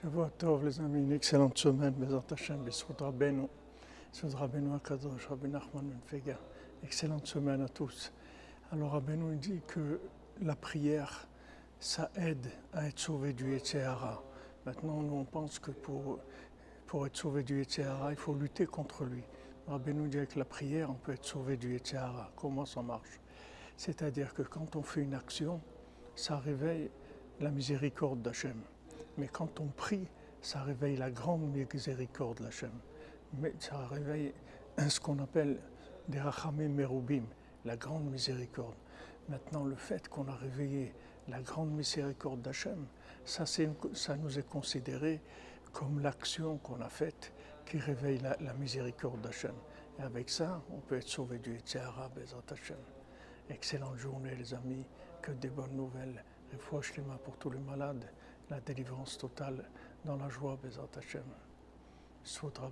Shavua Tov, les amis, une excellente semaine, Hashem, Rabbi. Excellente semaine à tous. Alors Rabbeinu dit que la prière, ça aide à être sauvé du Yetzirah. Maintenant, nous, on pense que pour, pour être sauvé du Yetzirah, il faut lutter contre lui. Rabbeinu dit avec la prière, on peut être sauvé du Yetzirah. Comment ça marche? C'est-à-dire que quand on fait une action, ça réveille la miséricorde d'Hachem. Mais quand on prie, ça réveille la grande miséricorde de l'Hachem. Mais ça réveille ce qu'on appelle des rachamim merubim, la grande miséricorde. Maintenant, le fait qu'on a réveillé la grande miséricorde d'Hachem, ça, ça nous est considéré comme l'action qu'on a faite qui réveille la, miséricorde d'Hachem. Et avec ça, on peut être sauvé du Yitzhara, Bezat Hachem. Excellente journée, les amis, que des bonnes nouvelles. Et pour tous les malades, la délivrance totale dans la joie, Bezat Hachem. Soudra.